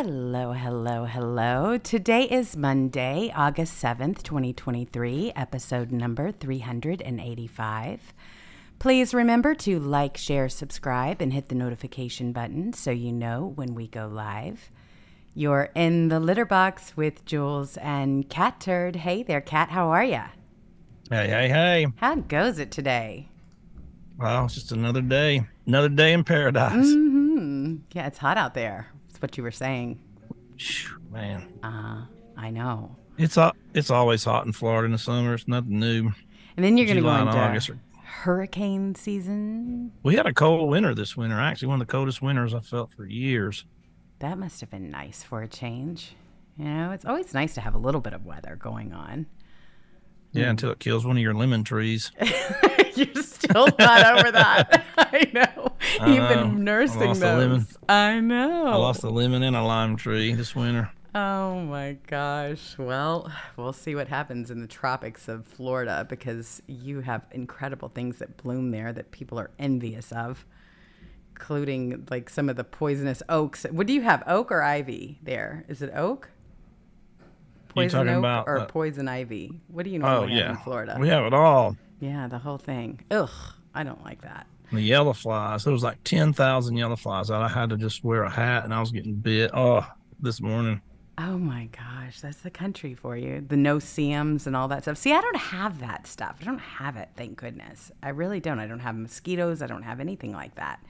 Hello, hello, hello. Today is Monday, August 7th, 2023, episode number 385. Please remember to like, share, subscribe, and hit the notification button so you know when we go live. You're in the litter box with Jewels and Catturd. Hey there, Cat. How are ya? Hey, hey, hey. How goes it today? Well, it's just another day. Another day in paradise. Mm-hmm. Yeah, it's hot out there. That's what you were saying. Man, Uh, I know. it's hot. It's always hot in Florida in the summer. It's nothing new. And then you're going to go July into August are- hurricane season. We had a cold winter this winter. Actually, one of the coldest winters I felt for years. That must have been nice for a change. You know, it's always nice to have a little bit of weather going on. Yeah, until it kills one of your lemon trees. You're still not over that. I know. I You've know. been I nursing lost those. I know. I lost a lemon and a lime tree this winter. Oh my gosh. Well, we'll see what happens in the tropics of Florida because you have incredible things that bloom there that people are envious of, including like some of the poisonous oaks. What do you have, oak or ivy there? Is it oak? Poison oak about or the- poison ivy? What do you know Oh yeah, in Florida? we have it all. yeah, the whole thing. Ugh, I don't like that. The yellow flies. There was like ten thousand yellow flies. I had to just wear a hat, and I was getting bit. Oh, this morning. Oh my gosh, that's the country for you. The no seams and all that stuff. See, I don't have that stuff. I don't have it, thank goodness. I really don't. I don't have mosquitoes. I don't have anything like that.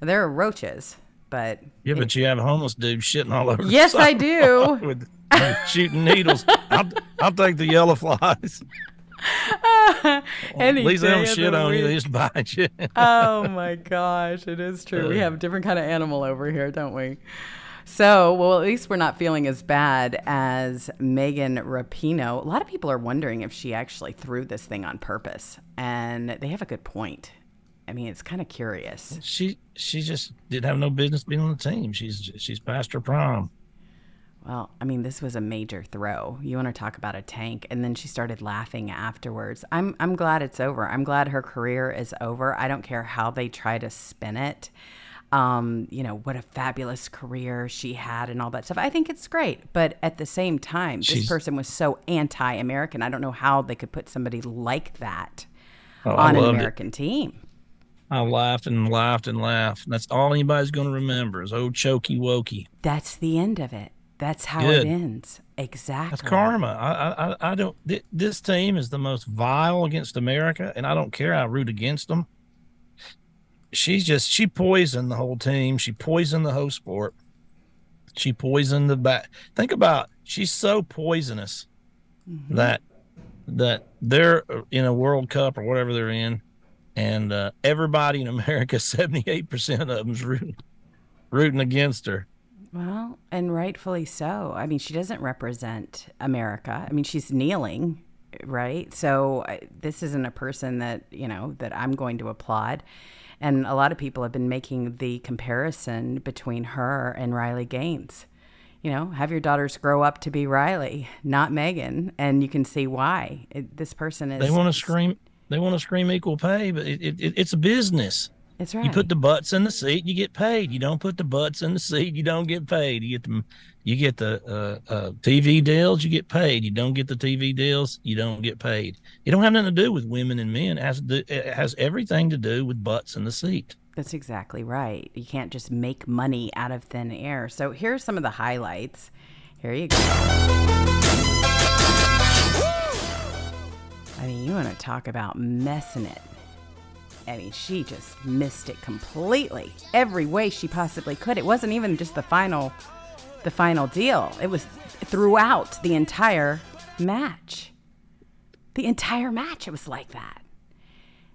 There are roaches, but Yeah, but you have a homeless dude shitting all over. the Yes, I do. With, with shooting needles. I'll, I'll take the yellow flies. any At least they don't shit on you. They just bite you. oh my gosh, it is true. We have a different kind of animal over here, don't we? So, well, at least we're not feeling as bad as Megan Rapinoe. A lot of people are wondering if she actually threw this thing on purpose, and they have a good point. I mean, it's kind of curious. she she just didn't have no business being on the team. She's she's past her prime. Well, I mean, this was a major throw. You want to talk about a tank, and then she started laughing afterwards. I'm I'm glad it's over. I'm glad her career is over. I don't care how they try to spin it. Um, you know what a fabulous career she had and all that stuff. I think it's great, but at the same time, this person was so anti-American. I don't know how they could put somebody like that Oh, on an loved it. American team. I laughed and laughed and laughed. That's all anybody's going to remember is old Chokey Wokey. That's the end of it. That's how Good. it ends. Exactly. That's karma. I, I, I- don't. Th- this team is the most vile against America, and I don't care. I root against them. She's just she poisoned the whole team. She poisoned the whole sport. She poisoned the back. Think about she's so poisonous that that they're in a World Cup or whatever they're in, and uh, everybody in America, seventy eight percent of them's rooting rooting against her. Well, and rightfully so. I mean, she doesn't represent America. I mean, she's kneeling, right? So I, this isn't a person that, you know, that I'm going to applaud. And a lot of people have been making the comparison between her and Riley Gaines. You know, have your daughters grow up to be Riley, not Megan, and you can see why. It, this person is They want to scream. They want to scream equal pay, but it, it, it's a business. It's right. You put the butts in the seat, you get paid. You don't put the butts in the seat, you don't get paid. You get them, you get the uh, uh, TV deals, you get paid. You don't get the TV deals, you don't get paid. It don't have nothing to do with women and men. It has to do, it has everything to do with butts in the seat. That's exactly right. You can't just make money out of thin air. So here's some of the highlights. Here you go. I mean, you want to talk about messing it. I mean, she just missed it completely. Every way she possibly could. It wasn't even just the final the final deal. It was throughout the entire match. The entire match it was like that.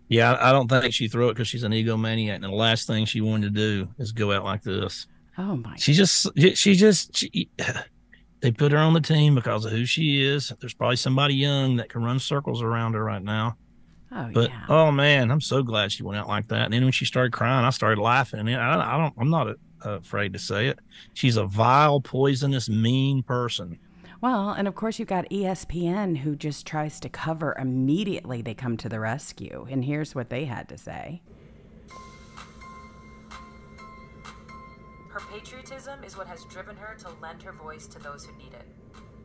Yeah, I, don't think she threw it because she's an egomaniac, and the last thing she wanted to do is go out like this. Oh my She just, she just, she, they put her on the team because of who she is. There's probably somebody young that can run circles around her right now. Oh But yeah. oh man, I'm so glad she went out like that. And then when she started crying, I started laughing. And I, I don't, I'm not uh afraid to say it. She's a vile, poisonous, mean person. Well, and of course, you've got ESPN who just tries to cover immediately they come to the rescue. And here's what they had to say Her patriotism is what has driven her to lend her voice to those who need it.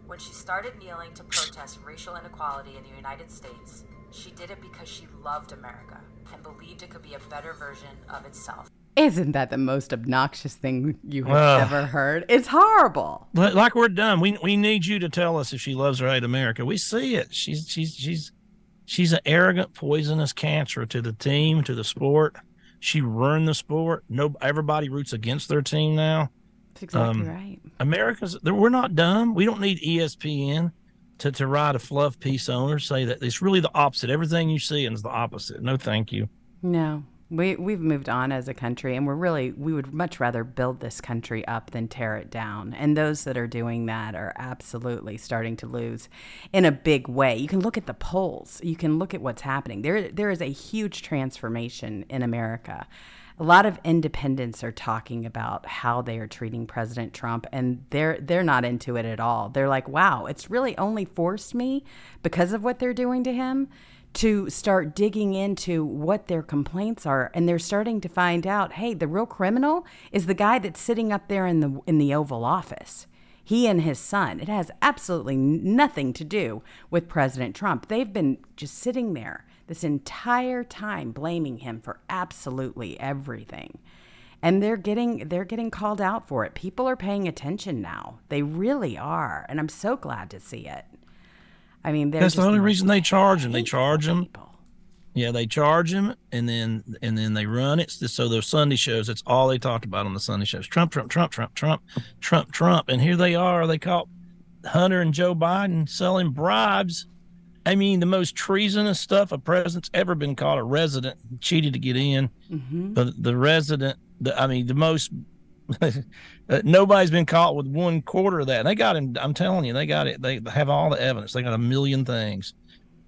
When she started kneeling to protest racial inequality in the United States, she did it because she loved America and believed it could be a better version of itself. Isn't that the most obnoxious thing you have Ugh. ever heard? It's horrible. Like we're done. We we need you to tell us if she loves or hate America. We see it. She's she's she's she's an arrogant, poisonous cancer to the team, to the sport. She ruined the sport. No, everybody roots against their team now. That's exactly Um, right. America's we're not dumb. We don't need ESPN to to write a fluff piece on or say that it's really the opposite. Everything you see is the opposite. No, thank you. No, we we've moved on as a country, and we're really we would much rather build this country up than tear it down. And those that are doing that are absolutely starting to lose in a big way. You can look at the polls. You can look at what's happening. There there is a huge transformation in America. A lot of independents are talking about how they are treating President Trump and they're they're not into it at all. They're like, "Wow, it's really only forced me because of what they're doing to him to start digging into what their complaints are and they're starting to find out, hey, the real criminal is the guy that's sitting up there in the in the Oval Office. He and his son. It has absolutely nothing to do with President Trump. They've been just sitting there this entire time blaming him for absolutely everything. And they're getting they're getting called out for it. People are paying attention now. They really are, and I'm so glad to see it. I mean, That's the only reason they charge him. They charge him. Yeah, they charge him, and then and then they run it. So those Sunday shows, that's all they talked about on the Sunday shows. Trump, Trump, Trump, Trump, Trump, Trump, Trump, and here they are. They caught Hunter and Joe Biden selling bribes. I mean, the most treasonous stuff a president's ever been caught. A resident cheated to get in. Mm-hmm. The the resident, the, I mean, the most. uh, nobody's been caught with one quarter of that. They got him. I'm telling you, they got it. They have all the evidence. They got a million things,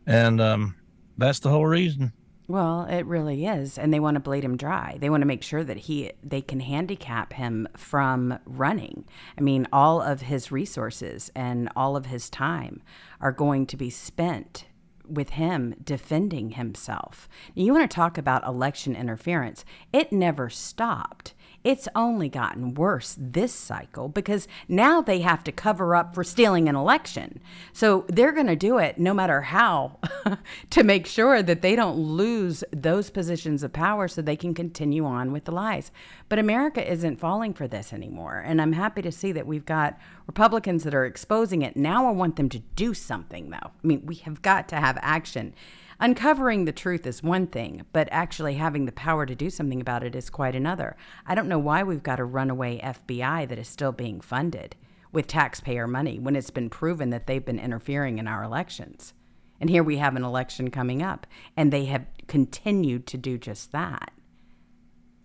and um, that's the whole reason. Well, it really is, and they want to blade him dry. They want to make sure that he they can handicap him from running. I mean, all of his resources and all of his time are going to be spent with him defending himself. You want to talk about election interference? It never stopped. It's only gotten worse this cycle because now they have to cover up for stealing an election. So they're going to do it no matter how to make sure that they don't lose those positions of power so they can continue on with the lies. But America isn't falling for this anymore. And I'm happy to see that we've got Republicans that are exposing it. Now I want them to do something, though. I mean, we have got to have action. Uncovering the truth is one thing, but actually having the power to do something about it is quite another. I don't know why we've got a runaway FBI that is still being funded with taxpayer money when it's been proven that they've been interfering in our elections. And here we have an election coming up, and they have continued to do just that.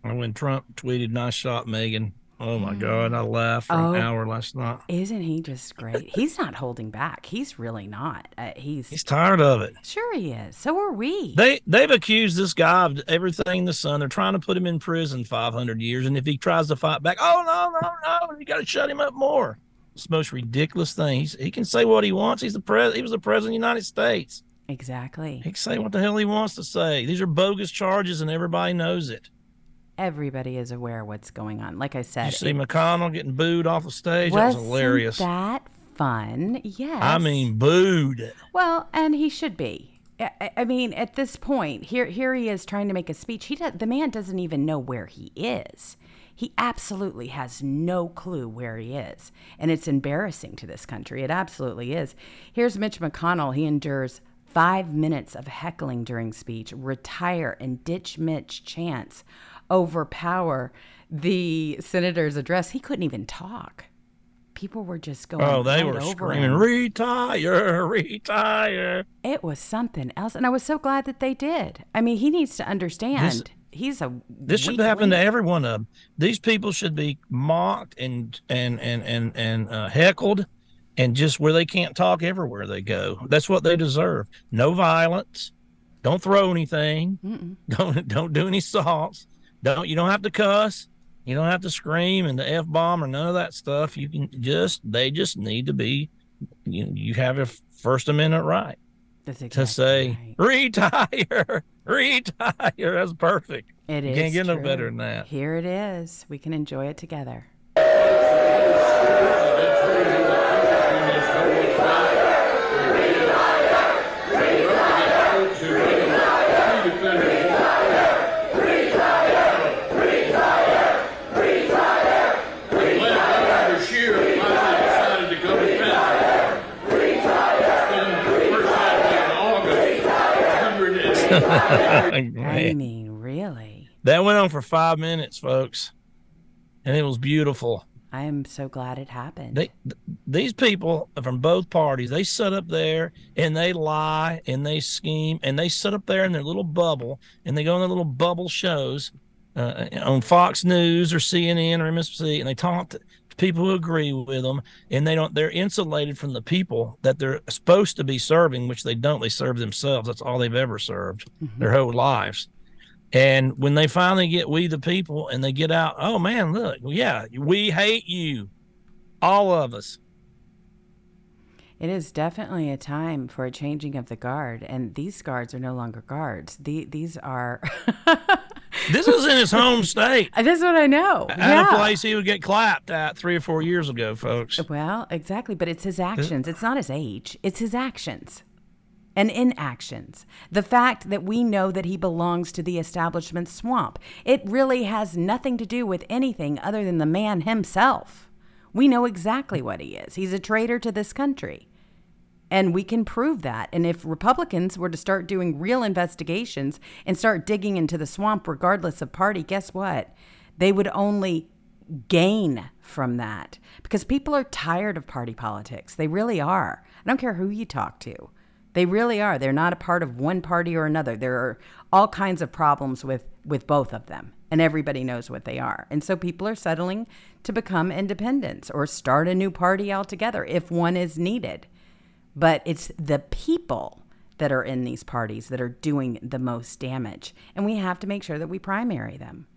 When Trump tweeted, "Nice shot, Megan," oh my God, I laughed for Oh. an hour last night. Isn't he just great? He's not holding back. He's really not. Uh, he's He's tired of it. sure he is. So are we. They they've accused this guy of everything in the sun. They're trying to put him in prison 500 years, and if he tries to fight back, oh no no no, you got to shut him up more. It's the most ridiculous thing. He's, he can say what he wants. He's the pres. He was the president of the United States. exactly. He can say what the hell he wants to say. These are bogus charges, and everybody knows it. Everybody is aware of what's going on. Like I said, You see it- McConnell getting booed off the stage. That was hilarious. that fun? Yes. I mean, booed. Well, and he should be. I mean, at this point, here here he is trying to make a speech. He does, the man doesn't even know where he is. He absolutely has no clue where he is, and it's embarrassing to this country. It absolutely is. Here's Mitch McConnell. He endures five minutes of heckling during speech. Retire and ditch Mitch chants overpower the senator's address. He couldn't even talk. People were just going. Oh, they right were over screaming, him. retire, retire. It was something else, and I was so glad that they did. I mean, he needs to understand. he's a This should happen to link. every one of them. These people should be mocked and and and and and uh, heckled, and just where they can't talk everywhere they go. That's what they deserve. No violence. Don't throw anything. Mm-mm. Don't don't do any assaults. Don't you don't have to cuss. You don't have to scream and the f bomb or none of that stuff. You can just they just need to be. You you have a First Amendment right That's to say right. retire, retire. That's perfect. It You is. can't get no better than that. Here it is. We can enjoy it together. Governor Scheer finally decided to go to Pennsylvania. It's been the first Saturday in August. 100 I mean, really. that went on for five minutes, folks, and it was beautiful. I am so glad it happened. They, th- these people from both parties, they sit up there and they lie and they scheme and they sit up there in their little bubble and they go on their little bubble shows uh, on Fox News or CNN or MSNBC and they talk to people who agree with them and they don't. They're insulated from the people that they're supposed to be serving, which they don't. They serve themselves. That's all they've ever served mm-hmm. their whole lives. And when they finally get we the people and they get out, oh man, look, yeah, we hate you, all of us. It is definitely a time for a changing of the guard, and these guards are no longer guards. The, these are. This is in his home state, That's what I know. at yeah. a place he would get clapped at three or four years ago, folks. Well, exactly, but it's his actions. It's not his age. It's his actions and inactions. The fact that we know that he belongs to the establishment swamp. It really has nothing to do with anything other than the man himself. We know exactly what he is. He's a traitor to this country. And we can prove that. And if Republicans were to start doing real investigations and start digging into the swamp, regardless of party, guess what? They would only gain from that because people are tired of party politics. They really are. I don't care who you talk to. They really are. They're not a part of one party or another. There are all kinds of problems with, with both of them, and everybody knows what they are. And so people are settling to become independents or start a new party altogether if one is needed but it's the people that are in these parties that are doing the most damage. And we have to make sure that we primary them.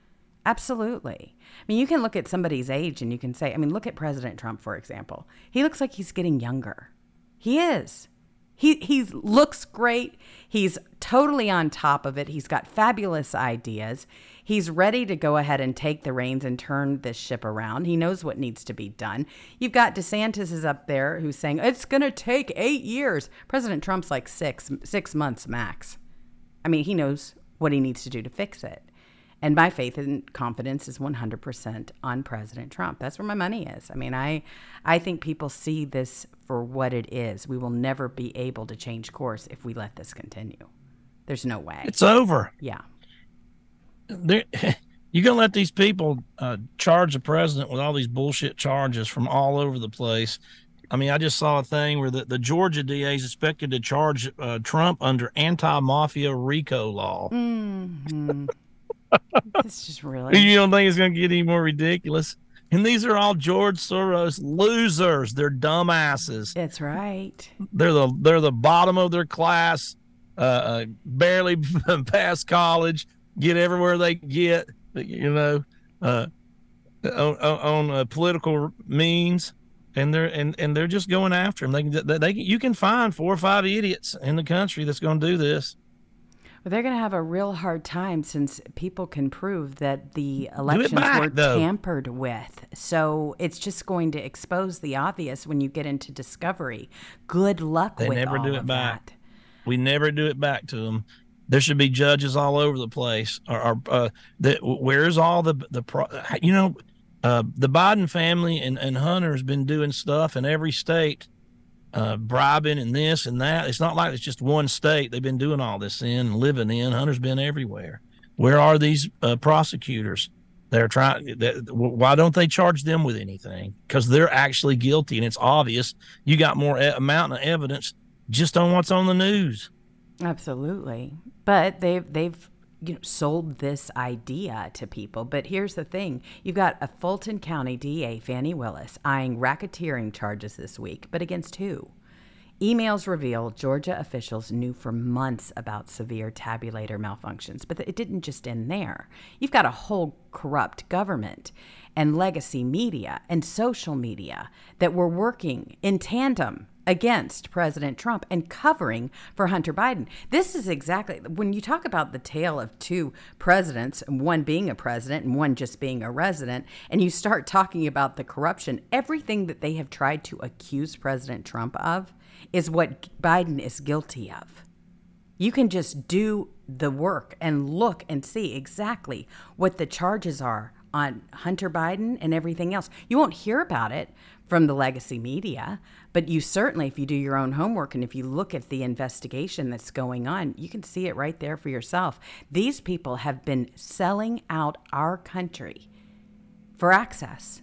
Absolutely. I mean, you can look at somebody's age and you can say, I mean, look at President Trump, for example. He looks like he's getting younger. He is. He he looks great. He's totally on top of it. He's got fabulous ideas. He's ready to go ahead and take the reins and turn this ship around. He knows what needs to be done. You've got DeSantis is up there who's saying it's going to take 8 years. President Trump's like 6 6 months max. I mean, he knows what he needs to do to fix it. And my faith and confidence is 100% on President Trump. That's where my money is. I mean, I I think people see this for what it is. We will never be able to change course if we let this continue. There's no way. It's over. yeah. They're, you gonna let these people uh, charge the president with all these bullshit charges from all over the place. I mean, I just saw a thing where the, the Georgia DA is expected to charge uh, Trump under anti-mafia RICO law. This is really You don't think it's going to get any more ridiculous? And these are all George Soros losers. They're dumbasses. It's right. They're the they're the bottom of their class. Uh, uh, barely past college. Get everywhere they can get. You know, uh, on, on uh, political means, and they're and, and they're just going after them. They can they, they can, you can find four or five idiots in the country that's going to do this. But they're going to have a real hard time since people can prove that the elections back, were though. tampered with. So it's just going to expose the obvious when you get into discovery. Good luck They with never all do it of back. that. We never do it back to them. There should be judges all over the place. Or, or uh, the, where's all the the pro, you know, uh, the Biden family and and Hunter has been doing stuff in every state, uh, bribing and this and that. It's not like it's just one state they've been doing all this in living in. Hunter's been everywhere. Where are these uh, prosecutors? They're trying. That, why don't they charge them with anything? Because they're actually guilty, and it's obvious. You got more e- amount of evidence just on what's on the news. Absolutely. But they've they've you know sold this idea to people. But here's the thing. You've got a Fulton County DA, Fani Willis, eyeing racketeering charges this week, but against who? Emails reveal Georgia officials knew for months about severe tabulator malfunctions, but it didn't just end there. You've got a whole corrupt government and legacy media and social media that were working in tandem against President Trump and covering for Hunter Biden. This is exactly when you talk about the tale of two presidents, one being a president and one just being a resident, and you start talking about the corruption, everything that they have tried to accuse President Trump of is what Biden is guilty of. You can just do the work and look and see exactly what the charges are on Hunter Biden and everything else. You won't hear about it from the legacy media, but you certainly, if you do your own homework and if you look at the investigation that's going on, you can see it right there for yourself. These people have been selling out our country for access.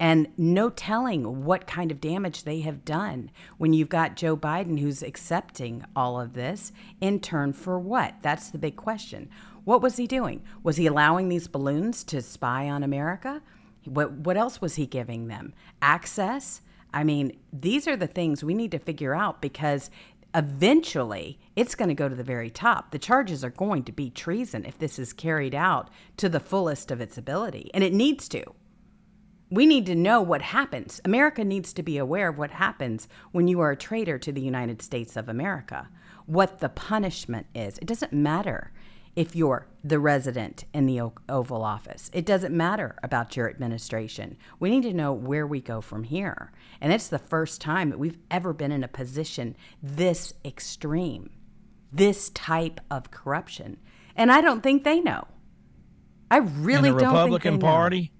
And no telling what kind of damage they have done when you've got Joe Biden who's accepting all of this in turn for what? That's the big question. What was he doing? Was he allowing these balloons to spy on America? What, what else was he giving them? Access? I mean, these are the things we need to figure out because eventually it's going to go to the very top. The charges are going to be treason if this is carried out to the fullest of its ability, and it needs to. We need to know what happens. America needs to be aware of what happens when you are a traitor to the United States of America, what the punishment is. It doesn't matter if you're the resident in the Oval Office, it doesn't matter about your administration. We need to know where we go from here. And it's the first time that we've ever been in a position this extreme, this type of corruption. And I don't think they know. I really don't Republican think they know. Party,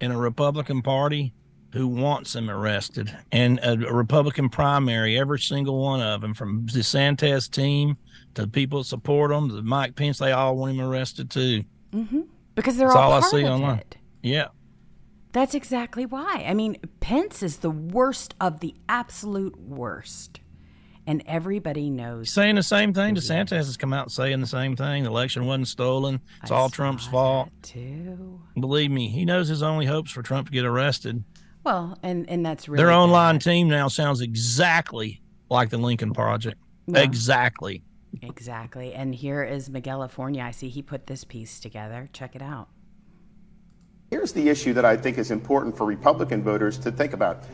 in a Republican Party who wants them arrested, and a, Republican primary, every single one of them, from DeSantis team the people that support him, to Mike Pence, they all want him arrested too. Mm-hmm. because they're That's all, all I see of online. it. Yeah, That's exactly why. I mean, Pence is the worst of the absolute worst. And everybody knows. saying the same thing. DeSantis has come out saying the same thing. The election wasn't stolen. It's I all Trump's fault. Too. Believe me, he knows his only hopes for Trump to get arrested. Well, and and that's really Their online bad. team now sounds exactly like the Lincoln Project. Yeah. Exactly. Exactly. And here is Miguel Afornia. I see he put this piece together. Check it out. Here's the issue that I think is important for Republican voters to think about.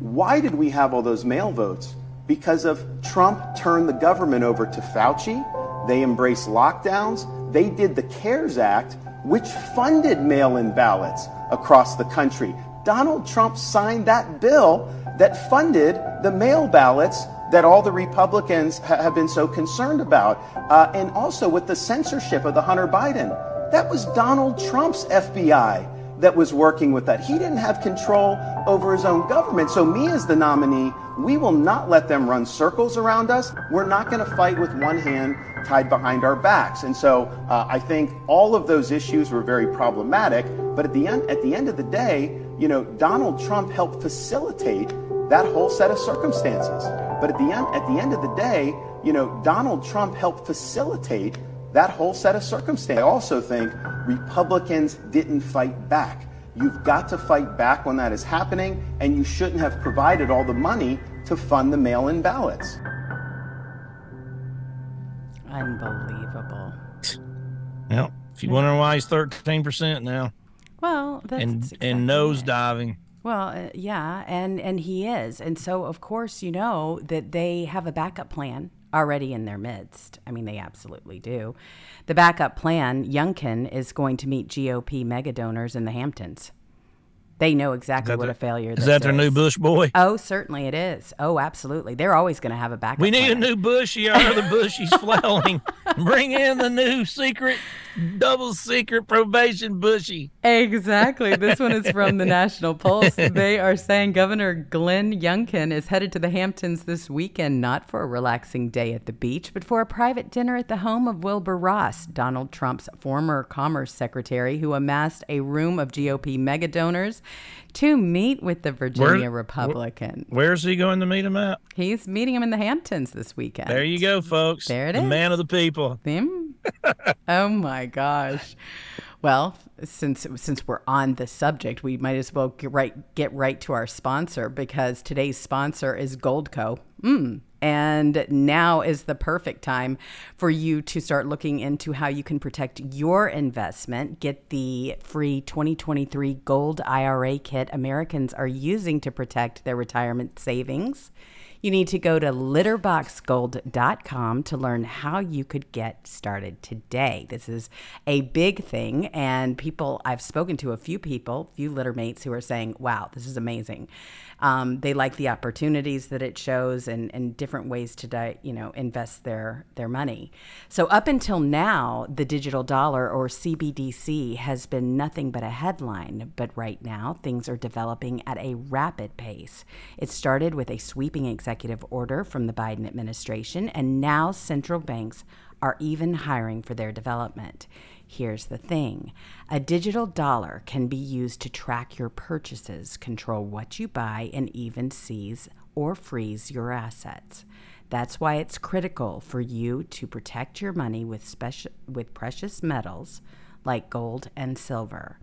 Why did we have all those mail votes? Because of Trump turned the government over to Fauci. They embraced lockdowns. They did the CARES Act, which funded mail in ballots across the country. Donald Trump signed that bill that funded the mail ballots that all the Republicans ha- have been so concerned about. Uh, and also with the censorship of the Hunter Biden. That was Donald Trump's FBI that was working with that. He didn't have control over his own government. So, me as the nominee, we will not let them run circles around us. We're not going to fight with one hand tied behind our backs. And so, uh, I think all of those issues were very problematic. But at the end, at the end of the day, you know, Donald Trump helped facilitate that whole set of circumstances. But at the end, at the end of the day, you know, Donald Trump helped facilitate that whole set of circumstances. I also think Republicans didn't fight back. You've got to fight back when that is happening, and you shouldn't have provided all the money to fund the mail in ballots. Unbelievable. Well, if you wonder why he's thirteen percent now Well, that's and exactly and nose it. diving. Well, uh, yeah, and and he is, and so of course you know that they have a backup plan already in their midst. I mean, they absolutely do. The backup plan, Youngkin is going to meet GOP mega donors in the Hamptons. They know exactly what the- a failure. Is this that their new. Bush boy? Oh, certainly it is. Oh, absolutely. They're always going to have a backup. We need a new Bushy or the Bushy's flailing. Bring in the new secret, double secret probation Bushy. Exactly. This one is from the National Pulse. They are saying Governor Glenn Youngkin is headed to the Hamptons this weekend, not for a relaxing day at the beach, but for a private dinner at the home of Wilbur Ross, Donald Trump's former Commerce Secretary, who amassed a room of GOP mega donors to meet with the Virginia Republican. Where's he going to meet him at? He's meeting him in the Hamptons this weekend. There you go, folks. There it the is. man of the people. Him? oh my gosh. Well, since since we're on the subject, we might as well get right get right to our sponsor because today's sponsor is Goldco. Mm. And now is the perfect time for you to start looking into how you can protect your investment. Get the free 2023 Gold IRA kit Americans are using to protect their retirement savings. You need to go to litterboxgold.com to learn how you could get started today. This is a big thing, and people, I've spoken to a few people, few littermates who are saying, wow, this is amazing. Um, they like the opportunities that it shows and, and different ways to, di- you know, invest their, their money. So up until now, the digital dollar or CBDC has been nothing but a headline, but right now things are developing at a rapid pace. It started with a sweeping executive order from the Biden administration, and now central banks are even hiring for their development. Here's the thing a digital dollar can be used to track your purchases, control what you buy, and even seize or freeze your assets. That's why it's critical for you to protect your money with, special, with precious metals like gold and silver.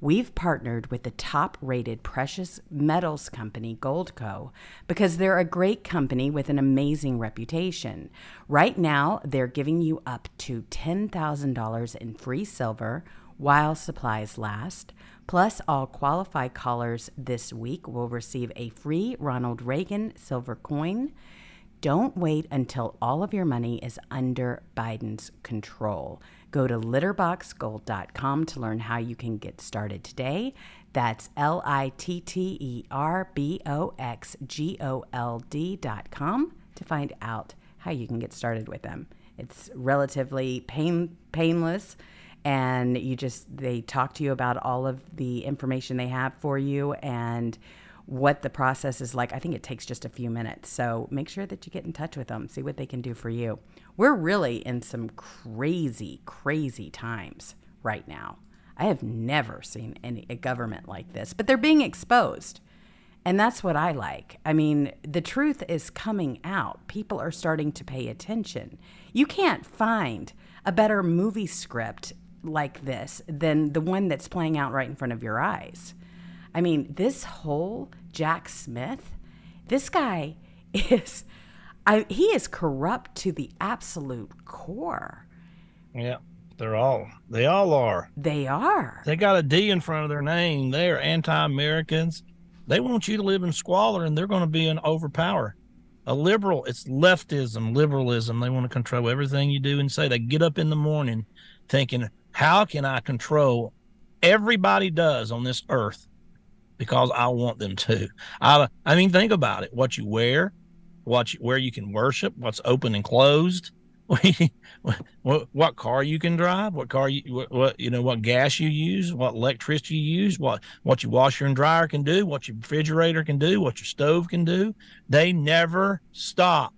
We've partnered with the top rated precious metals company, Goldco, because they're a great company with an amazing reputation. Right now, they're giving you up to $10,000 in free silver while supplies last. Plus, all qualified callers this week will receive a free Ronald Reagan silver coin. Don't wait until all of your money is under Biden's control. Go to litterboxgold.com to learn how you can get started today. That's L I T T E R B O X G O L D.com to find out how you can get started with them. It's relatively pain painless and you just they talk to you about all of the information they have for you and what the process is like. I think it takes just a few minutes. So make sure that you get in touch with them, see what they can do for you. We're really in some crazy, crazy times right now. I have never seen any a government like this, but they're being exposed. And that's what I like. I mean, the truth is coming out. People are starting to pay attention. You can't find a better movie script like this than the one that's playing out right in front of your eyes. I mean, this whole Jack Smith, this guy is, I, he is corrupt to the absolute core. Yeah, they're all, they all are. They are. They got a D in front of their name. They are anti Americans. They want you to live in squalor and they're going to be an overpower. A liberal, it's leftism, liberalism. They want to control everything you do and say. They get up in the morning thinking, how can I control everybody does on this earth because I want them to. I I mean, think about it. What you wear, what you, where you can worship, what's open and closed, what, what car you can drive, what car you what, what, you know what gas you use, what electricity you use, what what your washer and dryer can do, what your refrigerator can do, what your stove can do. They never stop.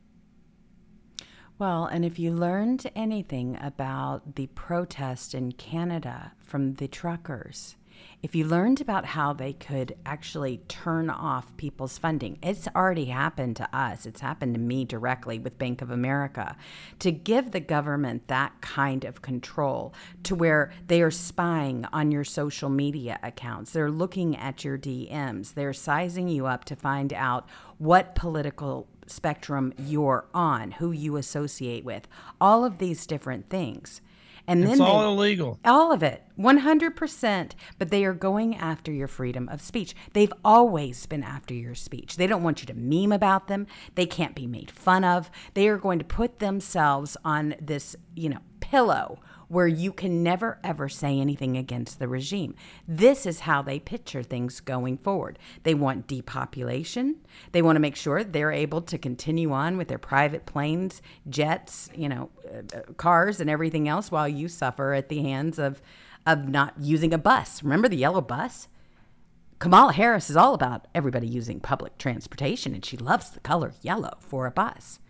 Well, and if you learned anything about the protest in Canada from the truckers, if you learned about how they could actually turn off people's funding, it's already happened to us. It's happened to me directly with Bank of America. To give the government that kind of control to where they are spying on your social media accounts, they're looking at your DMs, they're sizing you up to find out what political spectrum you're on, who you associate with, all of these different things. And it's then all they, illegal. All of it, 100%. But they are going after your freedom of speech. They've always been after your speech. They don't want you to meme about them. They can't be made fun of. They are going to put themselves on this, you know, pillow where you can never ever say anything against the regime. This is how they picture things going forward. They want depopulation. They want to make sure they're able to continue on with their private planes, jets, you know, uh, uh, cars and everything else while you suffer at the hands of of not using a bus. Remember the yellow bus? Kamala Harris is all about everybody using public transportation and she loves the color yellow for a bus.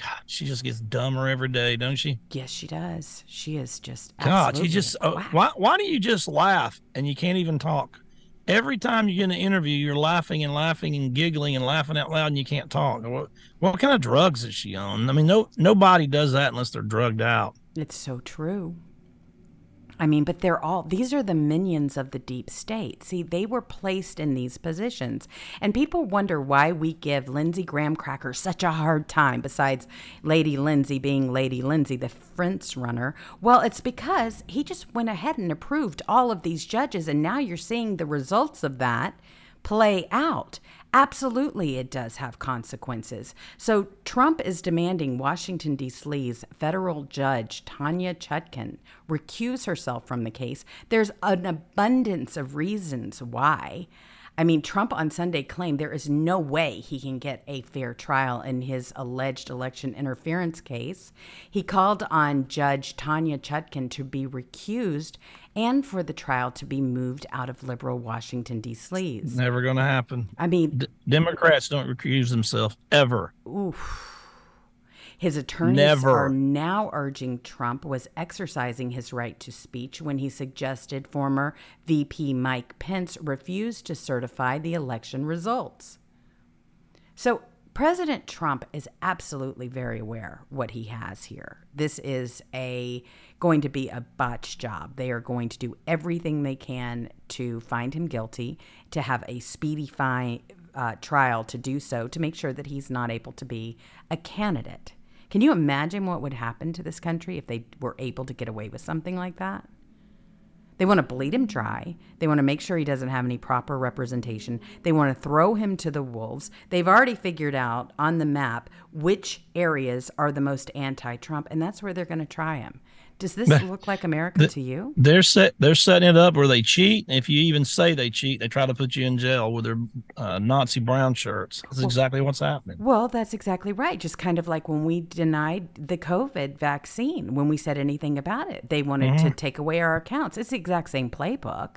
God, she just gets dumber every day, don't she? Yes, she does. She is just God. You just uh, why why do you just laugh and you can't even talk? Every time you get an interview, you're laughing and laughing and giggling and laughing out loud, and you can't talk. What, what kind of drugs is she on? I mean, no nobody does that unless they're drugged out. It's so true. I mean, but they're all, these are the minions of the deep state. See, they were placed in these positions. And people wonder why we give Lindsey Graham Cracker such a hard time, besides Lady Lindsey being Lady Lindsey, the fence runner. Well, it's because he just went ahead and approved all of these judges. And now you're seeing the results of that play out. Absolutely, it does have consequences. So, Trump is demanding Washington, D.C.'s federal judge, Tanya Chutkan, recuse herself from the case. There's an abundance of reasons why. I mean, Trump on Sunday claimed there is no way he can get a fair trial in his alleged election interference case. He called on Judge Tanya Chutkan to be recused and for the trial to be moved out of liberal Washington, D.C.'s. Never going to happen. I mean, D- Democrats don't recuse themselves ever. oof. His attorneys Never. are now urging Trump was exercising his right to speech when he suggested former VP Mike Pence refuse to certify the election results. So President Trump is absolutely very aware what he has here. This is a going to be a botch job. They are going to do everything they can to find him guilty, to have a speedy fi- uh, trial to do so, to make sure that he's not able to be a candidate. Can you imagine what would happen to this country if they were able to get away with something like that? They want to bleed him dry. They want to make sure he doesn't have any proper representation. They want to throw him to the wolves. They've already figured out on the map which areas are the most anti Trump, and that's where they're going to try him. Does this look like America to you? They're set. They're setting it up where they cheat. If you even say they cheat, they try to put you in jail with their uh, Nazi brown shirts. That's exactly what's happening. Well, that's exactly right. Just kind of like when we denied the COVID vaccine, when we said anything about it, they wanted to take away our accounts. It's the exact same playbook.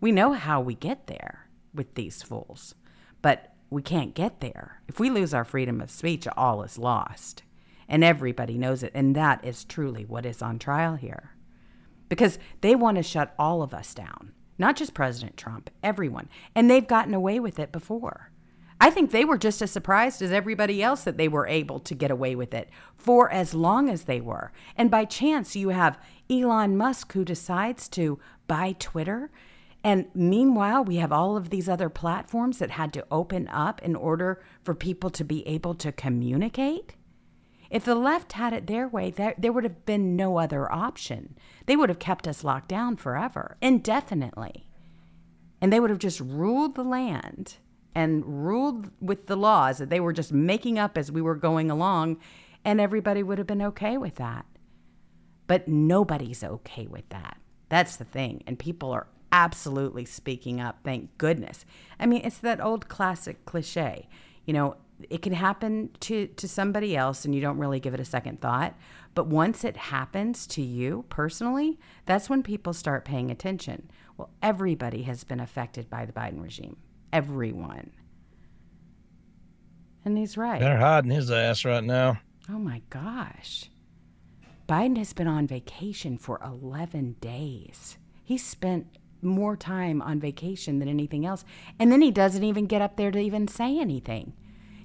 We know how we get there with these fools, but we can't get there. If we lose our freedom of speech, all is lost. And everybody knows it. And that is truly what is on trial here. Because they want to shut all of us down, not just President Trump, everyone. And they've gotten away with it before. I think they were just as surprised as everybody else that they were able to get away with it for as long as they were. And by chance, you have Elon Musk who decides to buy Twitter. And meanwhile, we have all of these other platforms that had to open up in order for people to be able to communicate. If the left had it their way, there, there would have been no other option. They would have kept us locked down forever, indefinitely. And they would have just ruled the land and ruled with the laws that they were just making up as we were going along, and everybody would have been okay with that. But nobody's okay with that. That's the thing. And people are absolutely speaking up, thank goodness. I mean, it's that old classic cliche. You know, it can happen to, to somebody else and you don't really give it a second thought. But once it happens to you personally, that's when people start paying attention. Well, everybody has been affected by the Biden regime. Everyone. And he's right. They're hiding his ass right now. Oh my gosh. Biden has been on vacation for 11 days. He spent more time on vacation than anything else. And then he doesn't even get up there to even say anything.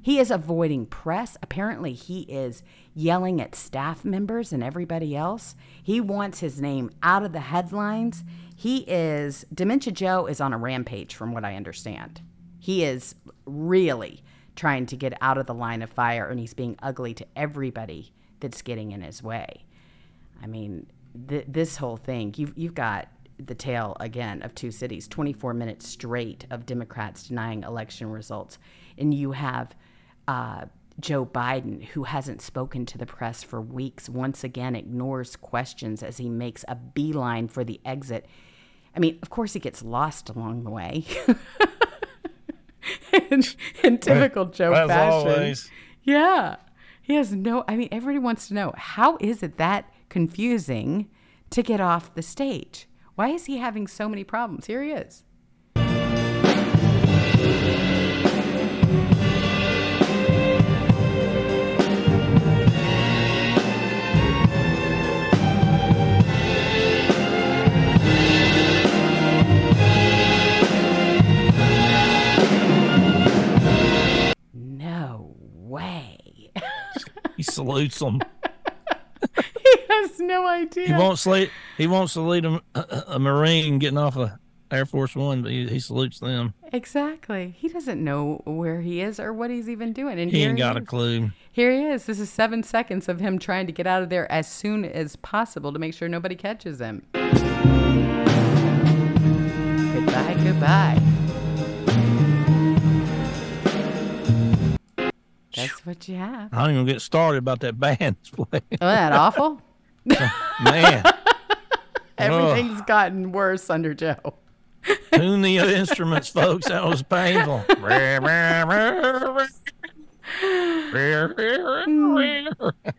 He is avoiding press. Apparently, he is yelling at staff members and everybody else. He wants his name out of the headlines. He is, Dementia Joe is on a rampage, from what I understand. He is really trying to get out of the line of fire and he's being ugly to everybody that's getting in his way. I mean, th- this whole thing, you've, you've got the tale again of two cities 24 minutes straight of Democrats denying election results. And you have uh, Joe Biden, who hasn't spoken to the press for weeks, once again ignores questions as he makes a beeline for the exit. I mean, of course, he gets lost along the way. in, in typical Joe As fashion. always. Yeah. He has no, I mean, everybody wants to know how is it that confusing to get off the stage? Why is he having so many problems? Here he is. He salutes them. he has no idea. He won't salute. He won't salute a, a, a Marine getting off a Air Force One, but he, he salutes them. Exactly. He doesn't know where he is or what he's even doing. And He ain't got a clue. Here he is. This is seven seconds of him trying to get out of there as soon as possible to make sure nobody catches him. Goodbye, goodbye. What you have. I don't even get started about that band playing. Oh, that awful? Man, Everything's gotten worse under Joe. tune the instruments, folks. That was painful.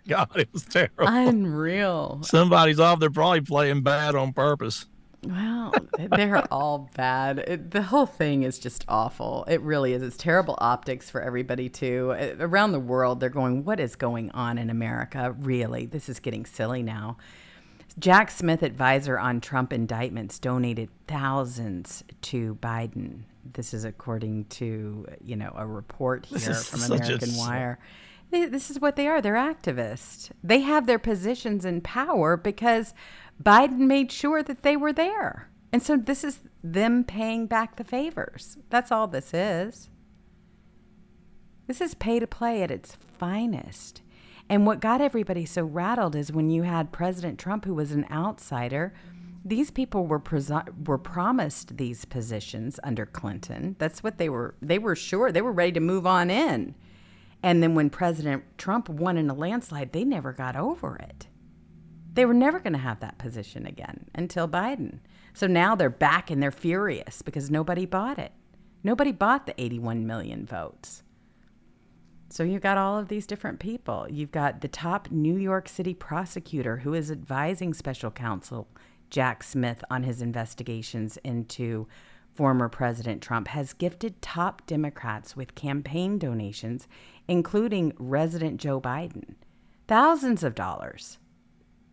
God, it was terrible. Unreal. Somebody's off. They're probably playing bad on purpose. Well, they're all bad. It, the whole thing is just awful. It really is. It's terrible optics for everybody, too. Around the world, they're going, What is going on in America? Really? This is getting silly now. Jack Smith, advisor on Trump indictments, donated thousands to Biden. This is according to, you know, a report here from American Wire. This is what they are. They're activists. They have their positions in power because Biden made sure that they were there. And so this is them paying back the favors. That's all this is. This is pay to play at its finest. And what got everybody so rattled is when you had President Trump, who was an outsider. These people were presi- were promised these positions under Clinton. That's what they were. They were sure they were ready to move on in. And then when President Trump won in a landslide, they never got over it. They were never going to have that position again until Biden. So now they're back and they're furious because nobody bought it. Nobody bought the 81 million votes. So you've got all of these different people. You've got the top New York City prosecutor who is advising special counsel Jack Smith on his investigations into former President Trump, has gifted top Democrats with campaign donations, including resident Joe Biden. Thousands of dollars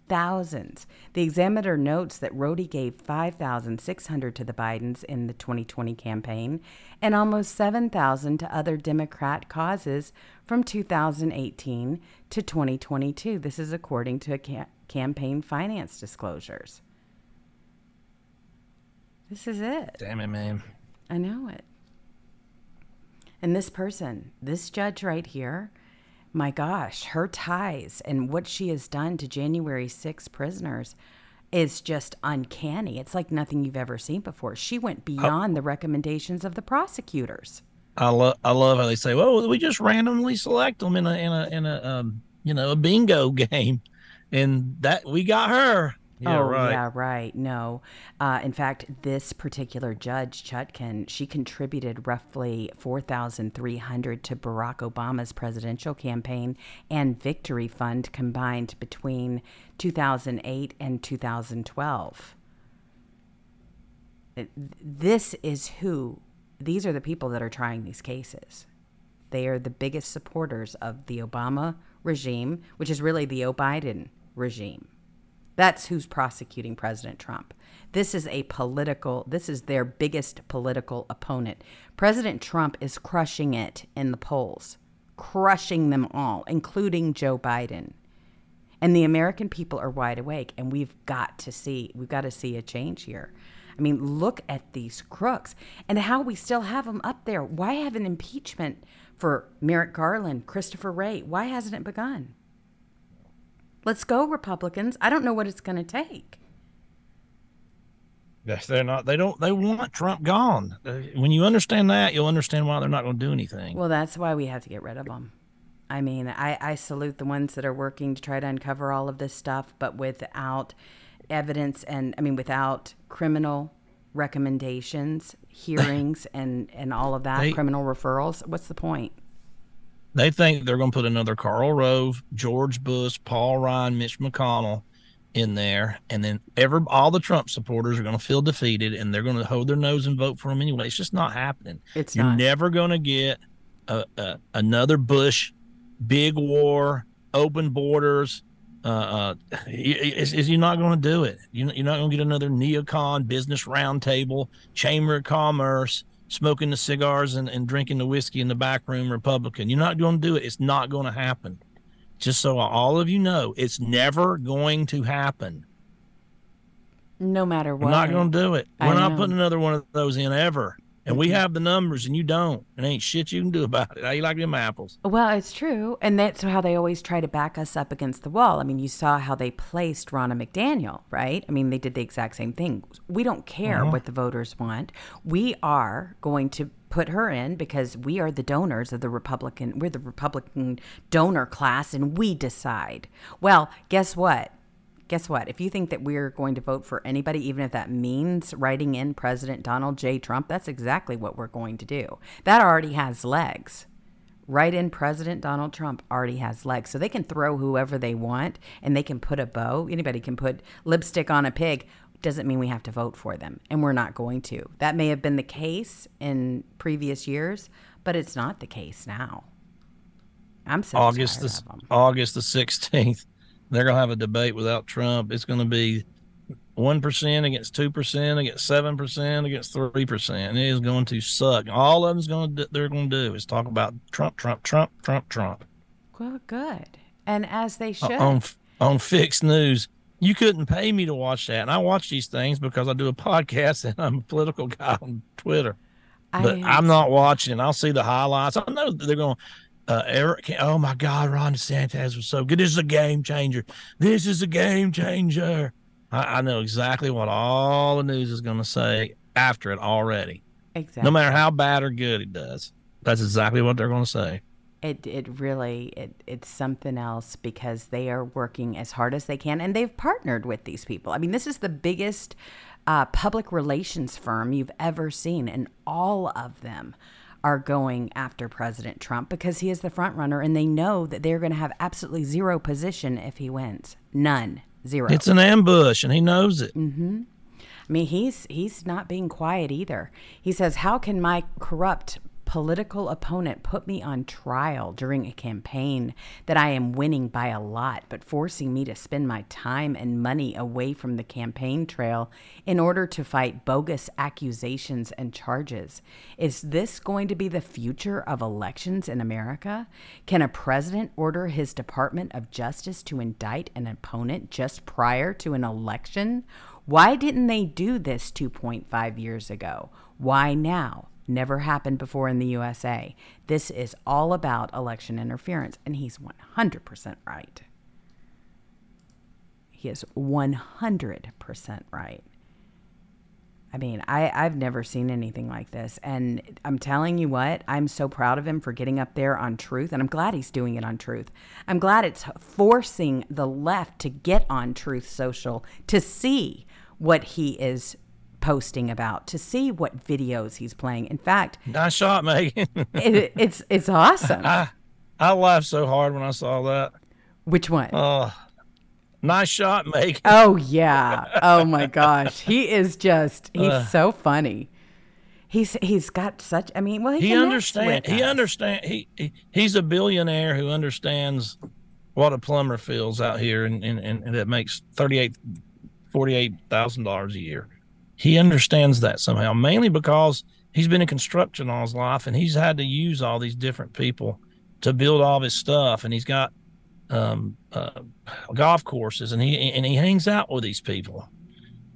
thousands. The Examiner notes that Rhodey gave 5,600 to the Bidens in the 2020 campaign and almost 7,000 to other Democrat causes from 2018 to 2022. This is according to ca- campaign finance disclosures. This is it. Damn it, man. I know it. And this person, this judge right here, my gosh, her ties and what she has done to January 6 prisoners is just uncanny. It's like nothing you've ever seen before. She went beyond the recommendations of the prosecutors. I love I love how they say, "Well, we just randomly select them in a in a in a um, you know a bingo game," and that we got her. Yeah, oh, right. yeah, right. No. Uh, in fact, this particular judge, Chutkan, she contributed roughly 4300 to Barack Obama's presidential campaign and victory fund combined between 2008 and 2012. This is who, these are the people that are trying these cases. They are the biggest supporters of the Obama regime, which is really the O'Biden regime. That's who's prosecuting President Trump. This is a political, this is their biggest political opponent. President Trump is crushing it in the polls, crushing them all, including Joe Biden. And the American people are wide awake, and we've got to see, we've got to see a change here. I mean, look at these crooks and how we still have them up there. Why have an impeachment for Merrick Garland, Christopher Wray? Why hasn't it begun? Let's go, Republicans. I don't know what it's going to take. Yes, they're not. They don't. They want Trump gone. Uh, When you understand that, you'll understand why they're not going to do anything. Well, that's why we have to get rid of them. I mean, I, I salute the ones that are working to try to uncover all of this stuff, but without evidence and, I mean, without criminal recommendations, hearings, and, and all of that, They- criminal referrals, what's the point? They think they're going to put another Karl Rove, George Bush, Paul Ryan, Mitch McConnell in there, and then every all the Trump supporters are going to feel defeated, and they're going to hold their nose and vote for him anyway. It's just not happening. It's You're not. never going to get a, a, another Bush, big war, open borders. Uh, uh, is, is you're not going to do it. You're, you're not going to get another neocon business roundtable, chamber of commerce, smoking the cigars and, and drinking the whiskey in the back room Republican. You're not going to do it. It's not going to happen. Just so all of you know, it's never going to happen. No matter what. We're not going to do it. I We're not know. putting another one of those in ever. And we have the numbers and you don't. And ain't shit you can do about it. How you like them apples? Well, it's true. And that's how they always try to back us up against the wall. I mean, you saw how they placed Ronna McDaniel, right? I mean, they did the exact same thing. We don't care uh-huh. what the voters want. We are going to put her in because we are the donors of the Republican, we're the Republican donor class and we decide. Well, guess what? Guess what? If you think that we're going to vote for anybody, even if that means writing in President Donald J. Trump, that's exactly what we're going to do. That already has legs. Write in President Donald Trump already has legs. So they can throw whoever they want and they can put a bow. Anybody can put lipstick on a pig. Doesn't mean we have to vote for them. And we're not going to. That may have been the case in previous years, but it's not the case now. I'm so August the. August the sixteenth. They're gonna have a debate without Trump. It's gonna be one percent against two percent against seven percent against three percent. It is going to suck. All of them's going to they're going to do is talk about Trump, Trump, Trump, Trump, Trump Well, good. And as they should. on on fixed news. You couldn't pay me to watch that, and I watch these things because I do a podcast and I'm a political guy on Twitter. But I- I'm not watching. I'll see the highlights. I know they're going. Uh, Eric, oh my God, Ron DeSantis was so good. This is a game changer. This is a game changer. I, I know exactly what all the news is going to say after it already. exactly. No matter how bad or good it does, that's exactly what they're going to say. it it really it, it's something else because they are working as hard as they can and they've partnered with these people i mean this is the biggest uh, public relations firm you've ever seen and all of them are going after president trump because he is the front runner and they know that they're going to have absolutely zero position if he wins none zero It's an ambush, and he knows it. Mm-hmm. I mean, he's he's not being quiet either. He says, "How can my corrupt political opponent put me on trial during a campaign that I am winning by a lot, but forcing me to spend my time and money away from the campaign trail in order to fight bogus accusations and charges? Is this going to be the future of elections in America? Can a president order his Department of Justice to indict an opponent just prior to an election? Why didn't they do this 2.5 years ago? Why now? Never happened before in the USA. This is all about election interference, and he's 100% right. He is 100% right. I mean, I, I've never seen anything like this. And I'm telling you what, I'm so proud of him for getting up there on truth. And I'm glad he's doing it on truth. I'm glad it's forcing the left to get on Truth Social to see what he is posting about, to see what videos he's playing. In fact, Nice shot, Megan. it, it's it's awesome. I I laughed so hard when I saw that. Which one? Oh, nice shot, Megan. Oh yeah. Oh my gosh. He is just he's uh. so funny. He's he's got such I mean, well he, he understand he us. understand he, he he's a billionaire who understands what a plumber feels out here and and, and that makes 38 48000 dollars a year he understands that somehow mainly because he's been in construction all his life and he's had to use all these different people to build all his stuff and he's got um, uh, golf courses and he and he hangs out with these people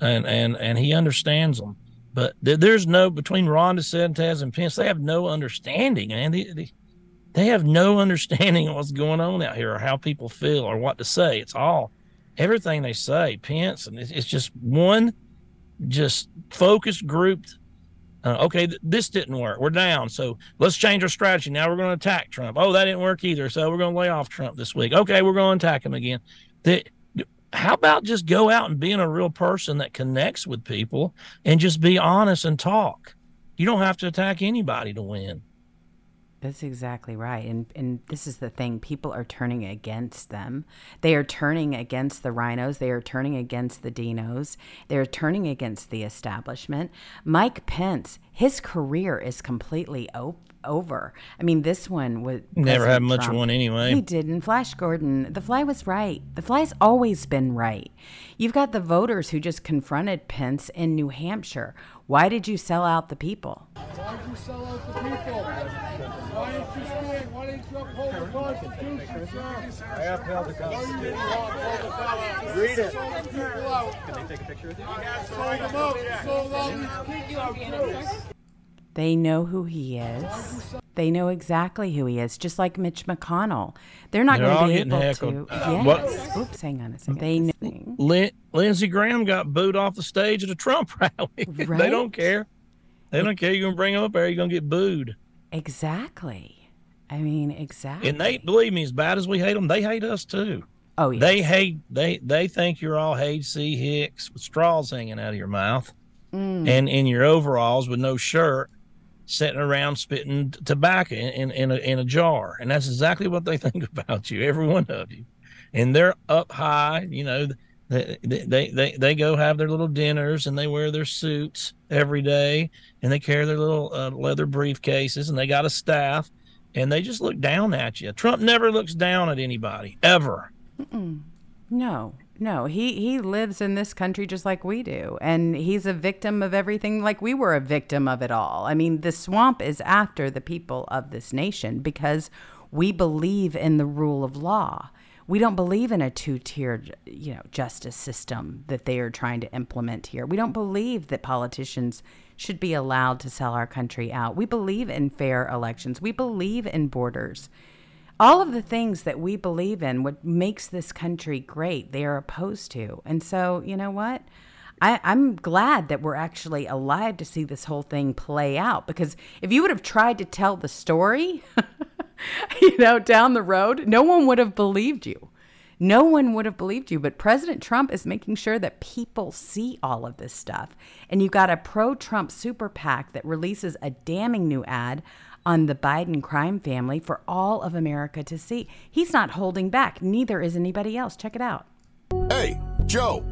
and and and he understands them but th- there's no between Ron DeSantis and Pence. They have no understanding, man. They, they, they have no understanding of what's going on out here, or how people feel, or what to say. It's all everything they say. Pence, and it's, it's just one, just focused group. Uh, okay, th- this didn't work. We're down, so let's change our strategy. Now we're going to attack Trump. Oh, that didn't work either, so we're going to lay off Trump this week. Okay, we're going to attack him again. They, how about just go out and being a real person that connects with people and just be honest and talk? You don't have to attack anybody to win. That's exactly right. And and this is the thing, people are turning against them. They are turning against the rhinos, they are turning against the dinos, they're turning against the establishment. Mike Pence, his career is completely op- over. I mean, this one was Never had President much of Trump. one anyway. He didn't. Flash Gordon, the fly was right. The fly's always been right. You've got the voters who just confronted Pence in New Hampshire. Why did you sell out the people? Why did you sell out the people? Why didn't you stand? Why didn't you uphold the Constitution, sir? I upheld the Constitution. Read it. Can they take a picture with you? Sold them out. Sold all these kids out, too. They know who he is. They know exactly who he is, just like Mitch McConnell. They're not going to be able heckled. to. Uh, yes. what- Oops, hang on a second. They know. Lin- Lindsey Graham got booed off the stage at a Trump rally. they don't care. They don't care. You're gonna bring them up there. You're gonna get booed. Exactly. I mean, exactly. And they believe me, as bad as we hate them, they hate us too. oh, yes. They hate they they think you're all Hayes C. Hicks with straws hanging out of your mouth Mm. and in your overalls with no shirt, sitting around spitting tobacco in, in, a, in a jar. And that's exactly what they think about you, every one of you. And they're up high, you know. They, they, they, they go have their little dinners and they wear their suits every day and they carry their little uh, leather briefcases and they got a staff and they just look down at you. Trump never looks down at anybody ever. No, no. He he lives in this country just like we do, and he's a victim of everything like we were a victim of it all. I mean, the swamp is after the people of this nation because we believe in the rule of law. We don't believe in a two-tiered, you know, justice system that they are trying to implement here. We don't believe that politicians should be allowed to sell our country out. We believe in fair elections. We believe in borders all of the things that we believe in what makes this country great they are opposed to. And so you know what? I, i'm glad that we're actually alive to see this whole thing play out because if you would have tried to tell the story you know down the road no one would have believed you. No one would have believed you, but President Trump is making sure that people see all of this stuff. And you got a pro Trump super PAC that releases a damning new ad on the Biden crime family for all of America to see. He's not holding back, neither is anybody else. Check it out. Hey, Joe.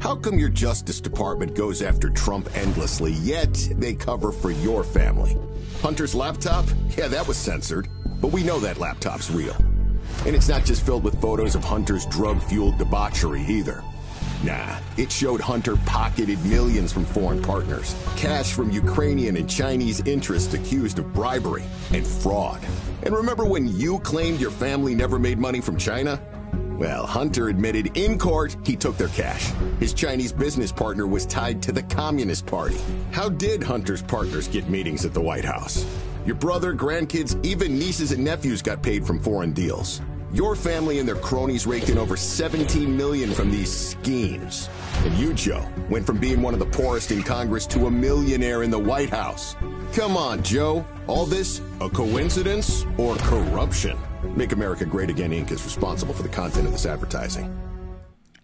How come your Justice Department goes after Trump endlessly, yet they cover for your family? Hunter's laptop? Yeah, that was censored. But we know that laptop's real. And it's not just filled with photos of Hunter's drug fueled debauchery either. Nah, it showed Hunter pocketed millions from foreign partners, cash from Ukrainian and Chinese interests accused of bribery and fraud. And remember when you claimed your family never made money from China? Well, Hunter admitted in court he took their cash. His Chinese business partner was tied to the Communist Party. How did Hunter's partners get meetings at the White House? Your brother, grandkids, even nieces and nephews got paid from foreign deals. Your family and their cronies raked in over 17 million from these schemes. And you, Joe, went from being one of the poorest in Congress to a millionaire in the White House. Come on, Joe. All this a coincidence or corruption? Make America Great Again Inc. is responsible for the content of this advertising.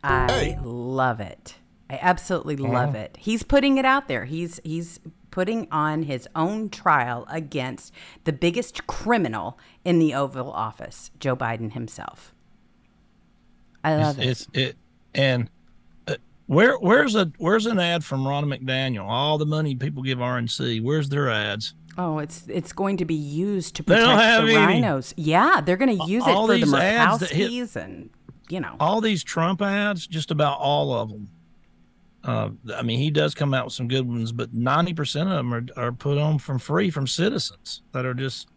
I Hey. love it. I absolutely love it. He's putting it out there. He's he's putting on his own trial against the biggest criminal in the Oval Office, Joe Biden himself. I love it. it's it and uh, where where's a where's an ad from Ron McDaniel? All the money people give RNC. Where's their ads? Oh, it's it's going to be used to protect the any. rhinos. Yeah, they're going to use it All for the these hit- and you know. All these Trump ads, just about all of them. Uh, I mean, he does come out with some good ones, but ninety percent of them are, are put on from free from citizens that are just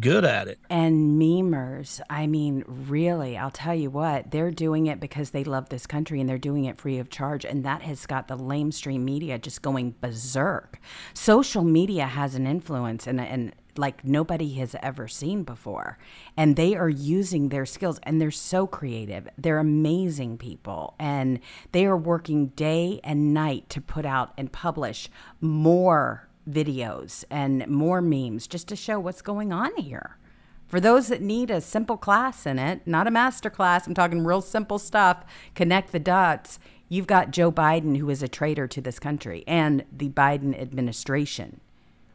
good at it. And memers, I mean, really, I'll tell you what, they're doing it because they love this country and they're doing it free of charge. And that has got the lamestream media just going berserk. Social media has an influence and, and like nobody has ever seen before. And they are using their skills and they're so creative. They're amazing people. And they are working day and night to put out and publish more videos and more memes just to show what's going on here. For those that need a simple class in it, not a master class, I'm talking real simple stuff, connect the dots. You've got Joe Biden, who is a traitor to this country, and the Biden administration.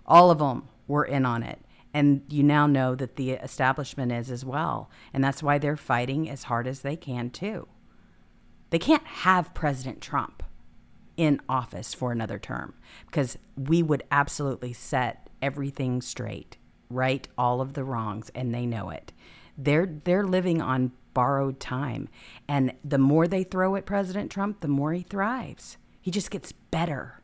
All of them were in on it. And you now know that the establishment is as well. And that's why they're fighting as hard as they can, too. They can't have President Trump in office for another term because we would absolutely set everything straight, right all of the wrongs and they know it. They're they're living on borrowed time and the more they throw at President Trump, the more he thrives. He just gets better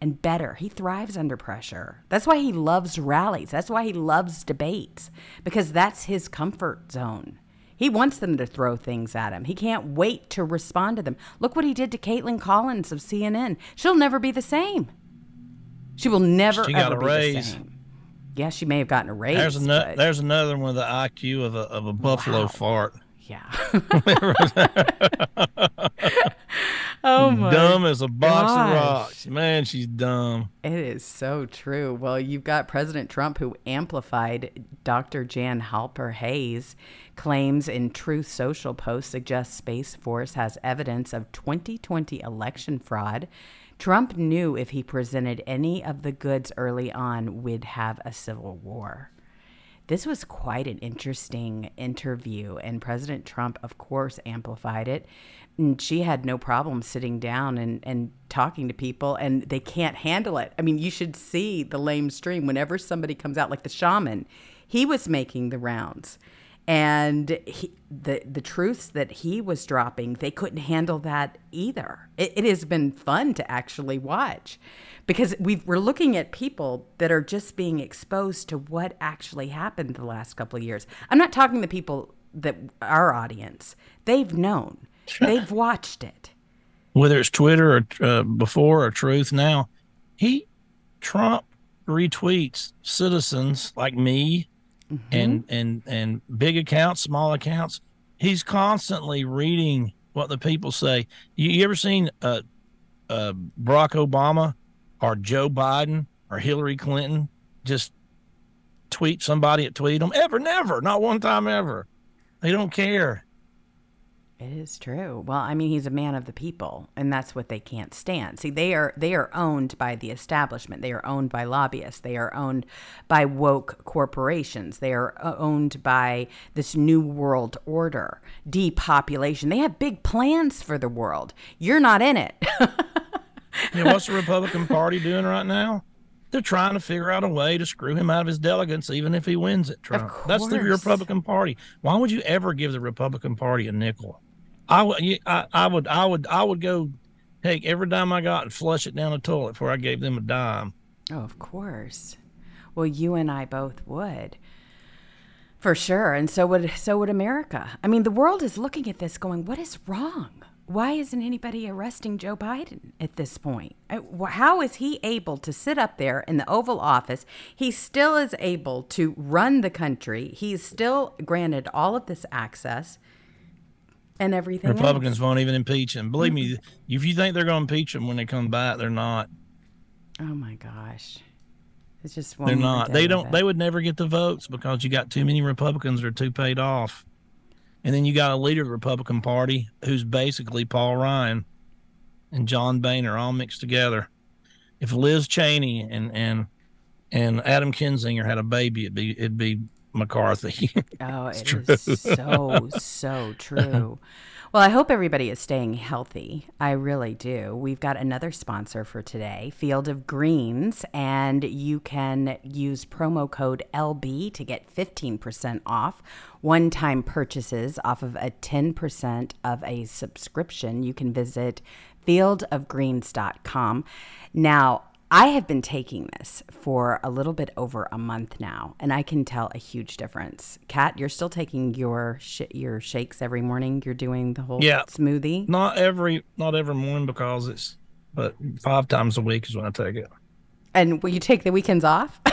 and better. He thrives under pressure. That's why he loves rallies. That's why he loves debates because that's his comfort zone. He wants them to throw things at him. He can't wait to respond to them. Look what he did to Caitlin Collins of CNN. She'll never be the same. She will never She got a be raise. the same. Yeah, she may have gotten a raise. There's but- another. There's another one with the IQ of a of a buffalo Wow. fart. Yeah. Oh my dumb as a box gosh. of rocks. Man, she's dumb. It is so true. Well, you've got President Trump who amplified Dr. Jan Halper Hayes claims in Truth Social post suggests Space Force has evidence of 2020 election fraud. Trump knew if he presented any of the goods early on, we'd have a civil war. This was quite an interesting interview, and President Trump, of course, amplified it. And she had no problem sitting down and, and talking to people, and they can't handle it. I mean, you should see the lame stream whenever somebody comes out, like the shaman. He was making the rounds, and he, the the truths that he was dropping, they couldn't handle that either. It, it has been fun to actually watch because we we're looking at people that are just being exposed to what actually happened the last couple of years. I'm not talking the people that our audience. They've known. They've watched it. Whether it's Twitter or uh, before or Truth now, he Trump retweets citizens like me and and and big accounts, small accounts. He's constantly reading what the people say. You, you ever seen uh, uh, Barack Obama or Joe Biden or Hillary Clinton just tweet somebody at tweet them? Ever, never, not one time ever. They don't care. It is true. Well, I mean, he's a man of the people, and that's what they can't stand. See, they are they are owned by the establishment. They are owned by lobbyists. They are owned by woke corporations. They are uh, owned by this new world order, depopulation. They have big plans for the world. You're not in it. You know, what's the Republican Party doing right now? They're trying to figure out a way to screw him out of his delegates, even if he wins it. Trump. That's the. Republican Party. Why would you ever give the Republican Party a nickel? I would, I, I would, I would, I would go take every dime I got and flush it down the toilet before I gave them a dime. Oh, of course. Well, you and I both would. For sure. And so would so would America. I mean, the world is looking at this going, what is wrong? Why isn't anybody arresting Joe Biden at this point? Uh, How is he able to sit up there in the Oval Office? He still is able to run the country. He's still granted all of this access and everything. else. Republicans won't even impeach him. Believe me, if you think they're going to impeach him when they come back, they're not. Oh my gosh. It's just one They're not. They don't. They would never get the votes because you got too many Republicans that are too paid off, and then you got a leader of the Republican Party who's basically Paul Ryan and John Boehner all mixed together. If Liz Cheney and and and Adam Kinzinger had a baby, it'd be it'd be McCarthy. Oh, it true. is so, so true. Well, I hope everybody is staying healthy. I really do. We've got another sponsor for today, Field of Greens, and you can use promo code LB to get 15% off one time purchases off of a 10% of a subscription. You can visit fieldofgreens.com. Now, I have been taking this for a little bit over a month now, and I can tell a huge difference. Kat, you're still taking your sh- your shakes every morning. You're doing the whole Yeah. smoothie. not every not every morning because it's but five times a week is when I take it. And will you take the weekends off?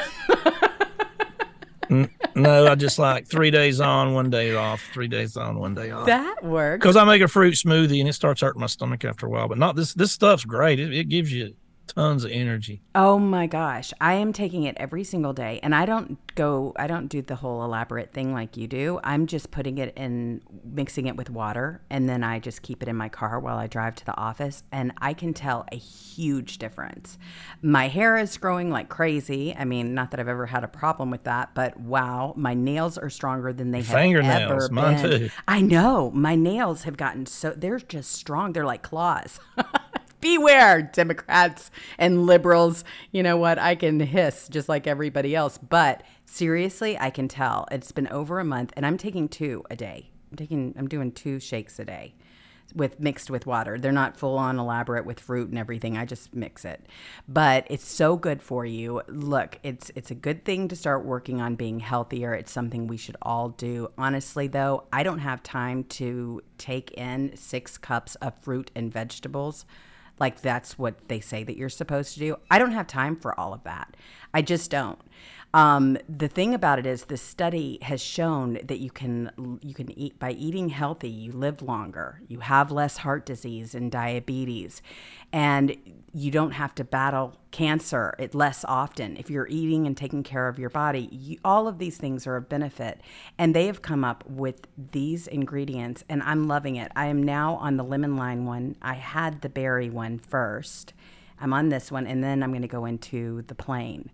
No, I just like three days on, one day off, three days on, one day off. that works. Because I make a fruit smoothie and it starts hurting my stomach after a while. But not this. This stuff's great. It, it gives you tons of energy. Oh my gosh, I am taking it every single day, and I don't go. I don't do the whole elaborate thing like you do. I'm just putting it in, mixing it with water, and then I just keep it in my car while I drive to the office, and I can tell a huge difference. My hair is growing like crazy. I mean, not that I've ever had a problem with that, but wow, my nails are stronger than they have fingernails, ever mine been. too. I know my nails have gotten so they're just strong. They're like claws. Beware, Democrats and liberals. You know what? I can hiss just like everybody else. But seriously, I can tell. It's been over a month and I'm taking two a day. I'm taking I'm doing two shakes a day with mixed with water. They're not full on elaborate with fruit and everything. I just mix it. But it's so good for you. Look, it's it's a good thing to start working on being healthier. It's something we should all do. Honestly though, I don't have time to take in 6 cups of fruit and vegetables like that's what they say that you're supposed to do. I don't have time for all of that. I just don't. Um, the thing about it is, the study has shown that you can you can eat by eating healthy. You live longer. You have less heart disease and diabetes, and you don't have to battle cancer it less often if you're eating and taking care of your body. You, all of these things are a benefit, and they have come up with these ingredients, and I'm loving it. I am now on the lemon lime one. I had the berry one first. I'm on this one, and then I'm going to go into the plain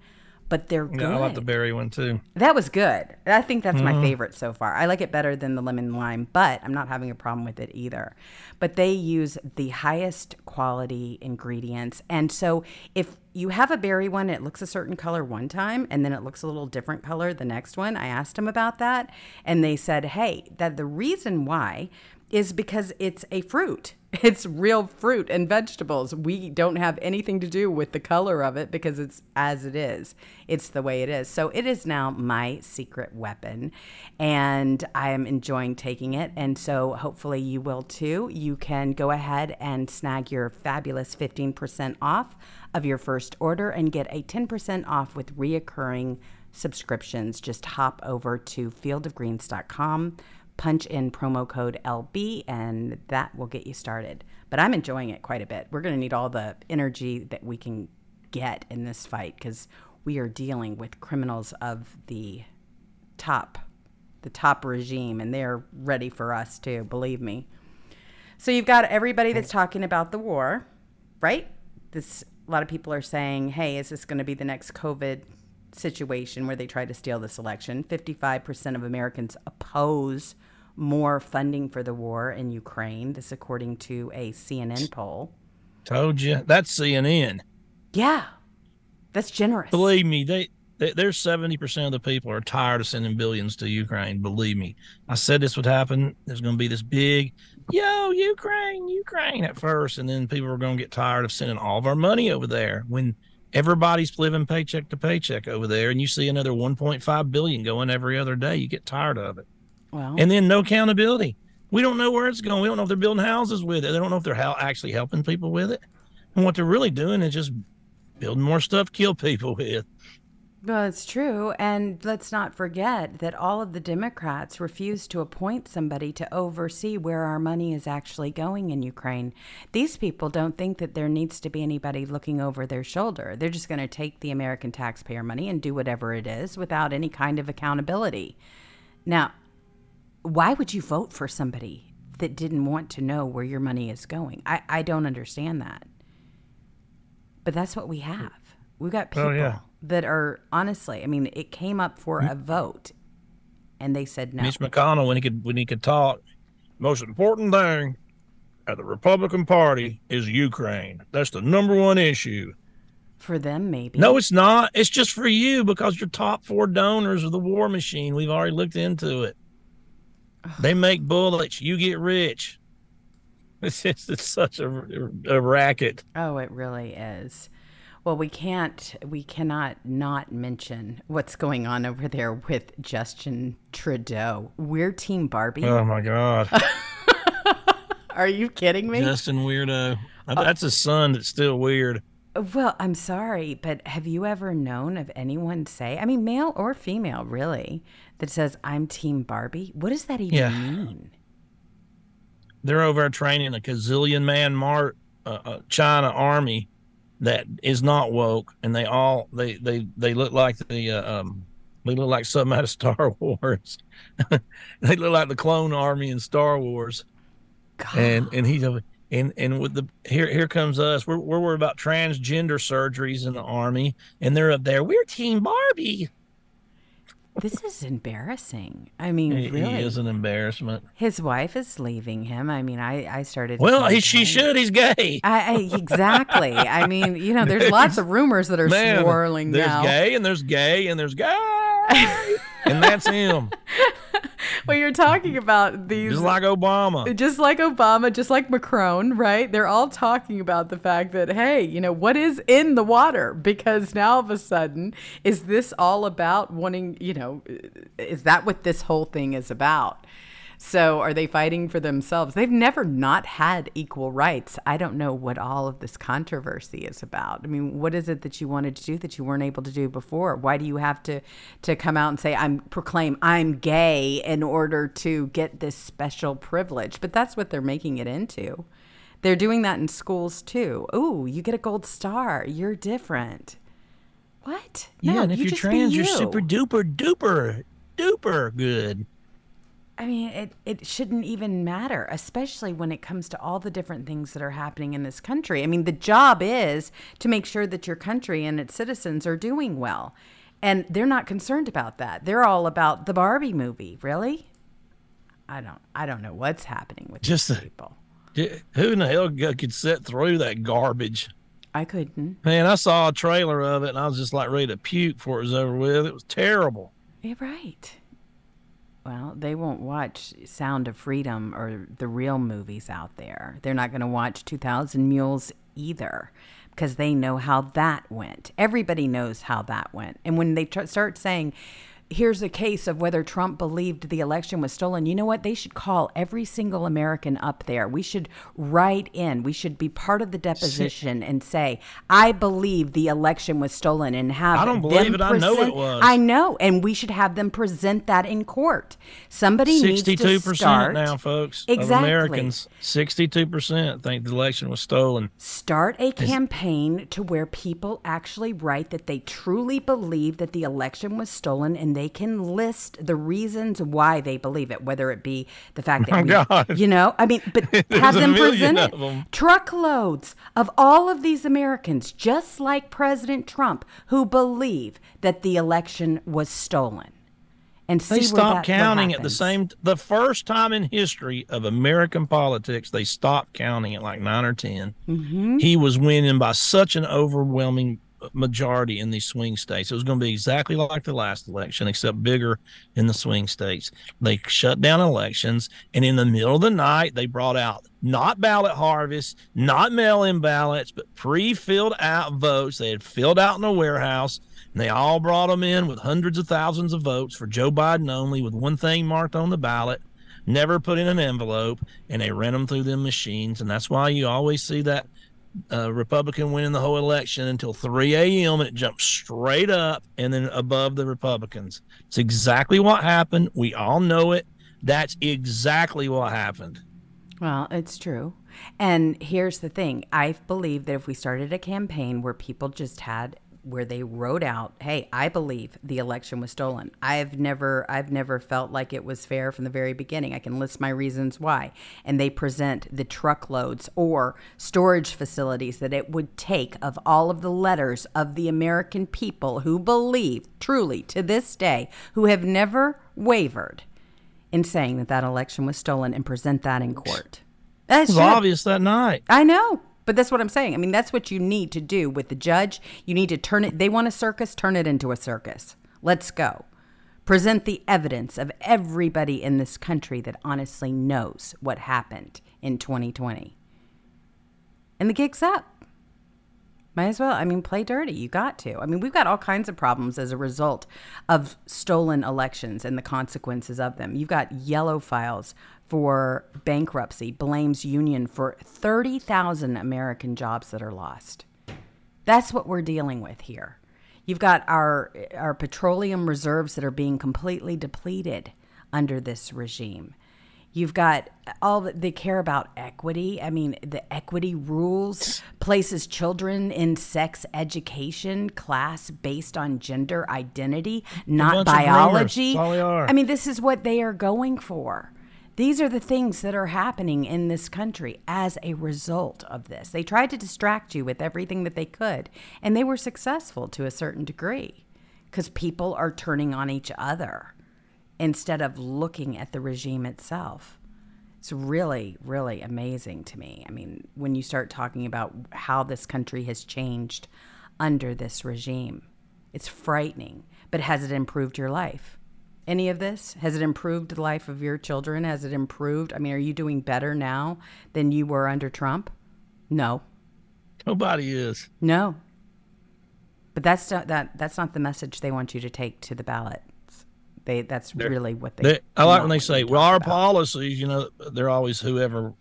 but they're good. Yeah, I like the berry one too. That was good. I think that's my mm-hmm. favorite so far. I like it better than the lemon lime, but I'm not having a problem with it either. But they use the highest quality ingredients. And so if you have a berry one, it looks a certain color one time and then it looks a little different color the next one. I asked them about that and they said, "Hey, that the reason why is because it's a fruit. It's real fruit and vegetables. We don't have anything to do with the color of it because it's as it is. It's the way it is. So it is now my secret weapon and I am enjoying taking it. And so hopefully you will too. You can go ahead and snag your fabulous 15% off of your first order and get a 10% off with reoccurring subscriptions. Just hop over to fieldofgreens.com punch in promo code LB and that will get you started. But I'm enjoying it quite a bit. We're going to need all the energy that we can get in this fight because we are dealing with criminals of the top, the top regime, and they're ready for us too, believe me. So you've got everybody that's talking about the war, right? This a lot of people are saying, "Hey, is this going to be the next COVID situation where they try to steal this election?" 55% of Americans oppose more funding for the war in Ukraine. This, according to a CNN poll. Told you that's CNN. Yeah, that's generous. Believe me, they, they there's seventy percent of the people are tired of sending billions to Ukraine. Believe me, I said this would happen. There's going to be this big, yo, Ukraine, Ukraine at first, and then people are going to get tired of sending all of our money over there when everybody's living paycheck to paycheck over there, and you see another 1.5 billion going every other day. You get tired of it. Well, and then no accountability. We don't know where it's going. We don't know if they're building houses with it. They don't know if they're how, actually helping people with it. And what they're really doing is just building more stuff to kill people with. Well, it's true. And let's not forget that all of the Democrats refuse to appoint somebody to oversee where our money is actually going in Ukraine. These people don't think that there needs to be anybody looking over their shoulder. They're just going to take the American taxpayer money and do whatever it is without any kind of accountability. Now, why would you vote for somebody that didn't want to know where your money is going? I, I don't understand that. But that's what we have. We've got people Oh, yeah. that are honestly, I mean, it came up for a vote and they said no. Mitch McConnell, when he could when he could talk, most important thing at the Republican Party is Ukraine. That's the number one issue. For them, maybe. No, it's not. It's just for you because your top four donors are the war machine. We've already looked into it. They make bullets. You get rich. It's just it's such a, a racket. Oh, it really is. Well, we can't, we cannot not mention what's going on over there with Justin Trudeau. We're Team Barbie. Oh my God, Are you kidding me? Justin weirdo. That's a son that's still weird. Well, I'm sorry, but have you ever known of anyone say, I mean, male or female, really, that says, I'm Team Barbie? What does that even Yeah. mean? They're over training a gazillion man Mart uh, uh, China army that is not woke, and they all they they they look like the uh, um they look like something out of Star Wars. they look like the clone army in Star Wars. and and he's and and with the here here comes us we're, we're worried about transgender surgeries in the army and they're up there we're team barbie This is embarrassing. I mean, he, really. is an embarrassment His wife is leaving him. I mean, I, I started. well he, she should he's gay I, I exactly. I mean, you know, there's lots of rumors that are Man, swirling there's now. There's gay and there's gay and there's gay and that's him Well, you're talking about these just like obama just like Obama, just like Macron, right? They're all talking about the fact that, hey, you know, what is in the water? Because now all of a sudden, is this all about wanting, you know, is that what this whole thing is about? So are they fighting for themselves? They've never not had equal rights. I don't know what all of this controversy is about. I mean, what is it that you wanted to do that you weren't able to do before? Why do you have to to come out and say I'm proclaim I'm gay in order to get this special privilege? But that's what they're making it into. They're doing that in schools too. Ooh, you get a gold star. You're different. What? Yeah, No, and if you you're trans, you're super duper duper duper good. I mean, it, it shouldn't even matter, especially when it comes to all the different things that are happening in this country. I mean, the job is to make sure that your country and its citizens are doing well. And they're not concerned about that. They're all about the Barbie movie. Really? I don't I don't know what's happening with Just the- people. Who in the hell could sit through that garbage? I couldn't. Man, I saw a trailer of it and I was just like ready to puke before it was over with. It was terrible. You're right. Well, they won't watch Sound of Freedom or the real movies out there. They're not going to watch 2000 Mules either because they know how that went. Everybody knows how that went. And when they tr- start saying, here's a case of whether Trump believed the election was stolen, you know what? They should call every single American up there. We should write in, we should be part of the deposition and say, I believe the election was stolen and have I don't them believe it. I know it was. I know, and we should have them present that in court. Somebody needs to start now, folks. Exactly. Americans, sixty-two percent think the election was stolen. Start a campaign to where people actually write that they truly believe that the election was stolen, and they can list the reasons why they believe it, whether it be the fact that Oh, we, God. you know, I mean, but have them million present of Truckloads of all of these Americans, just like President Trump, who believe that the election was stolen. And They stopped counting at the same. The first time in history of American politics, they stopped counting at like nine or 10 Mm-hmm. He was winning by such an overwhelming majority in these swing states. It was going to be exactly like the last election, except bigger in the swing states. They shut down elections, and in the middle of the night, they brought out not ballot harvest, not mail-in ballots, but pre-filled out votes. They had filled out in a warehouse. And they all brought them in with hundreds of thousands of votes for Joe Biden only, with one thing marked on the ballot, never put in an envelope, and they ran them through them machines. And that's why you always see that uh, Republican winning the whole election until 3 a.m. it jumped straight up and then above the Republicans. It's exactly what happened. We all know it. That's exactly what happened. Well, it's true. And here's the thing I believe that if we started a campaign where people just had where they wrote out, "Hey, I believe the election was stolen. I've never I've never felt like it was fair from the very beginning. I can list my reasons why." And they present the truckloads or storage facilities that it would take of all of the letters of the American people who believe truly to this day who have never wavered in saying that that election was stolen and present that in court. That It was obvious that night. I know, but that's what I'm saying. I mean, that's what you need to do with the judge. You need to turn it. They want a circus, turn it into a circus. Let's go. Present the evidence of everybody in this country that honestly knows what happened in 2020. And the gig's up. Might as well. I mean, play dirty. You got to. I mean, we've got all kinds of problems as a result of stolen elections and the consequences of them. You've got yellow files for bankruptcy, blames union for 30,000 American jobs that are lost. That's what we're dealing with here. You've got our our petroleum reserves that are being completely depleted under this regime. You've got all that they care about equity. I mean, the equity rules places children in sex education class based on gender identity, not bunch of groomers. biology. All they are. I mean, this is what they are going for. These are the things that are happening in this country as a result of this. They tried to distract you with everything that they could, and they were successful to a certain degree because people are turning on each other instead of looking at the regime itself. It's really, really amazing to me. I mean, when you start talking about how this country has changed under this regime, it's frightening. But has it improved your life? Any of this? Has it improved the life of your children? Has it improved? I mean, are you doing better now than you were under Trump? No. Nobody is. No. But that's not that that's not the message they want you to take to the ballots. They that's really what they. They, I like when they say, "Well, our about. policies," you know, they're always whoever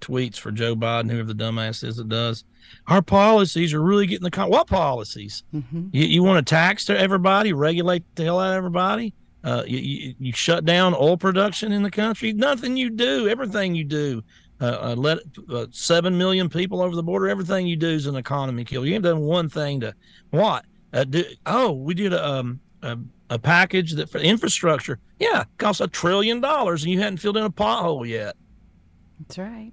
tweets for Joe Biden, whoever the dumbass is that does. Our policies are really getting the con- what policies? Mm-hmm. You, you want to tax to everybody, regulate the hell out of everybody. Uh, you, you, you shut down oil production in the country. Nothing you do, everything you do. Uh, uh, let uh, seven million people over the border. Everything you do is an economy kill. You ain't done one thing to what? Uh, do, oh, we did a, um, a a package that for infrastructure. Yeah, costs a trillion dollars, and you hadn't filled in a pothole yet. That's right.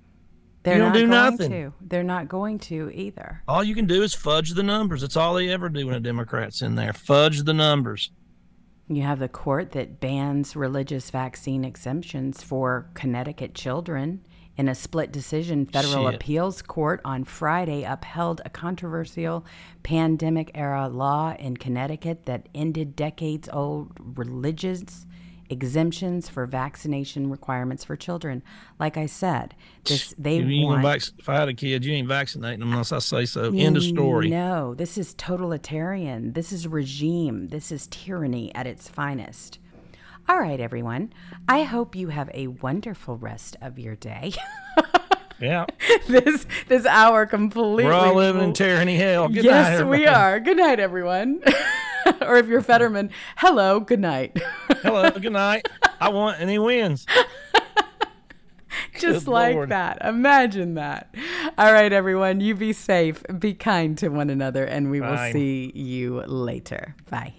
They're don't not do going nothing. to. They're not going to either. All you can do is fudge the numbers. That's all they ever do when a Democrat's in there. Fudge the numbers. You have the court that bans religious vaccine exemptions for Connecticut children. In a split decision, federal Shit. appeals court on Friday upheld a controversial pandemic era law in Connecticut that ended decades old religious exemptions for vaccination requirements for children. Like I said, this they You want vac- if I had a kid, you ain't vaccinating them unless I say so. End of story. No, this is totalitarian. This is regime. This is tyranny at its finest. All right, everyone. I hope you have a wonderful rest of your day. Yeah, this this hour completely. we're all living in tyranny hell. Good night, yes, we are. Good night, everyone. or if you're Fetterman, hello. Good night. Hello, good night. I want, and he wins. Just Good like Lord. that. Imagine that. All right, everyone. You be safe. Be kind to one another, and we will see you later. Bye.